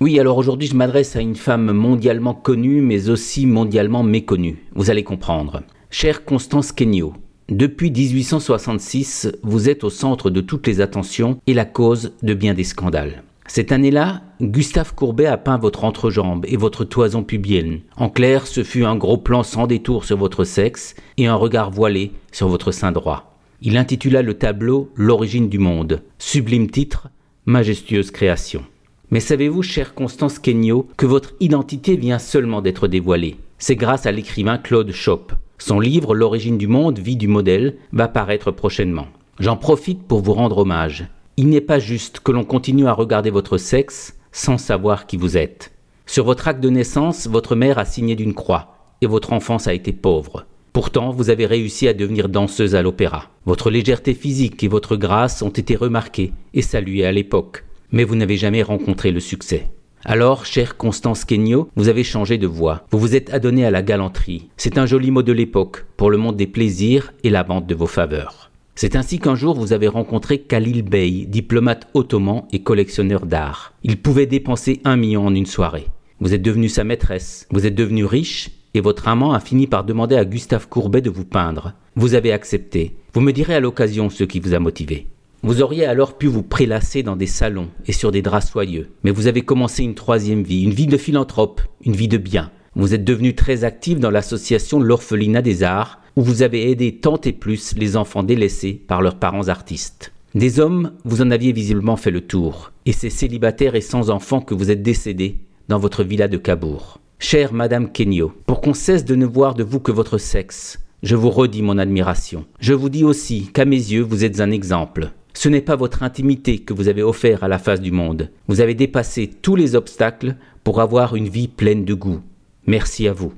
Oui, alors aujourd'hui je m'adresse à une femme mondialement connue mais aussi mondialement méconnue. Vous allez comprendre. Chère Constance Kenyo, depuis 1866, vous êtes au centre de toutes les attentions et la cause de bien des scandales. Cette année-là, Gustave Courbet a peint votre entrejambe et votre toison pubienne. En clair, ce fut un gros plan sans détour sur votre sexe et un regard voilé sur votre sein droit. Il intitula le tableau L'origine du monde. Sublime titre, majestueuse création. Mais savez-vous, chère Constance Kenyo, que votre identité vient seulement d'être dévoilée C'est grâce à l'écrivain Claude Schopp. Son livre L'origine du monde, vie du modèle, va paraître prochainement. J'en profite pour vous rendre hommage. Il n'est pas juste que l'on continue à regarder votre sexe sans savoir qui vous êtes. Sur votre acte de naissance, votre mère a signé d'une croix, et votre enfance a été pauvre. Pourtant, vous avez réussi à devenir danseuse à l'opéra. Votre légèreté physique et votre grâce ont été remarquées et saluées à l'époque mais vous n'avez jamais rencontré le succès. Alors, chère Constance Kenyo, vous avez changé de voie. Vous vous êtes adonné à la galanterie. C'est un joli mot de l'époque pour le monde des plaisirs et la vente de vos faveurs. C'est ainsi qu'un jour vous avez rencontré Khalil Bey, diplomate ottoman et collectionneur d'art. Il pouvait dépenser un million en une soirée. Vous êtes devenu sa maîtresse, vous êtes devenu riche et votre amant a fini par demander à Gustave Courbet de vous peindre. Vous avez accepté. Vous me direz à l'occasion ce qui vous a motivé. Vous auriez alors pu vous prélasser dans des salons et sur des draps soyeux, mais vous avez commencé une troisième vie, une vie de philanthrope, une vie de bien. Vous êtes devenu très actif dans l'association L'Orphelinat des Arts, où vous avez aidé tant et plus les enfants délaissés par leurs parents artistes. Des hommes, vous en aviez visiblement fait le tour, et c'est célibataire et sans enfants que vous êtes décédé dans votre villa de Cabourg. Chère Madame Kenyo, pour qu'on cesse de ne voir de vous que votre sexe, je vous redis mon admiration. Je vous dis aussi qu'à mes yeux, vous êtes un exemple. Ce n'est pas votre intimité que vous avez offert à la face du monde. Vous avez dépassé tous les obstacles pour avoir une vie pleine de goût. Merci à vous.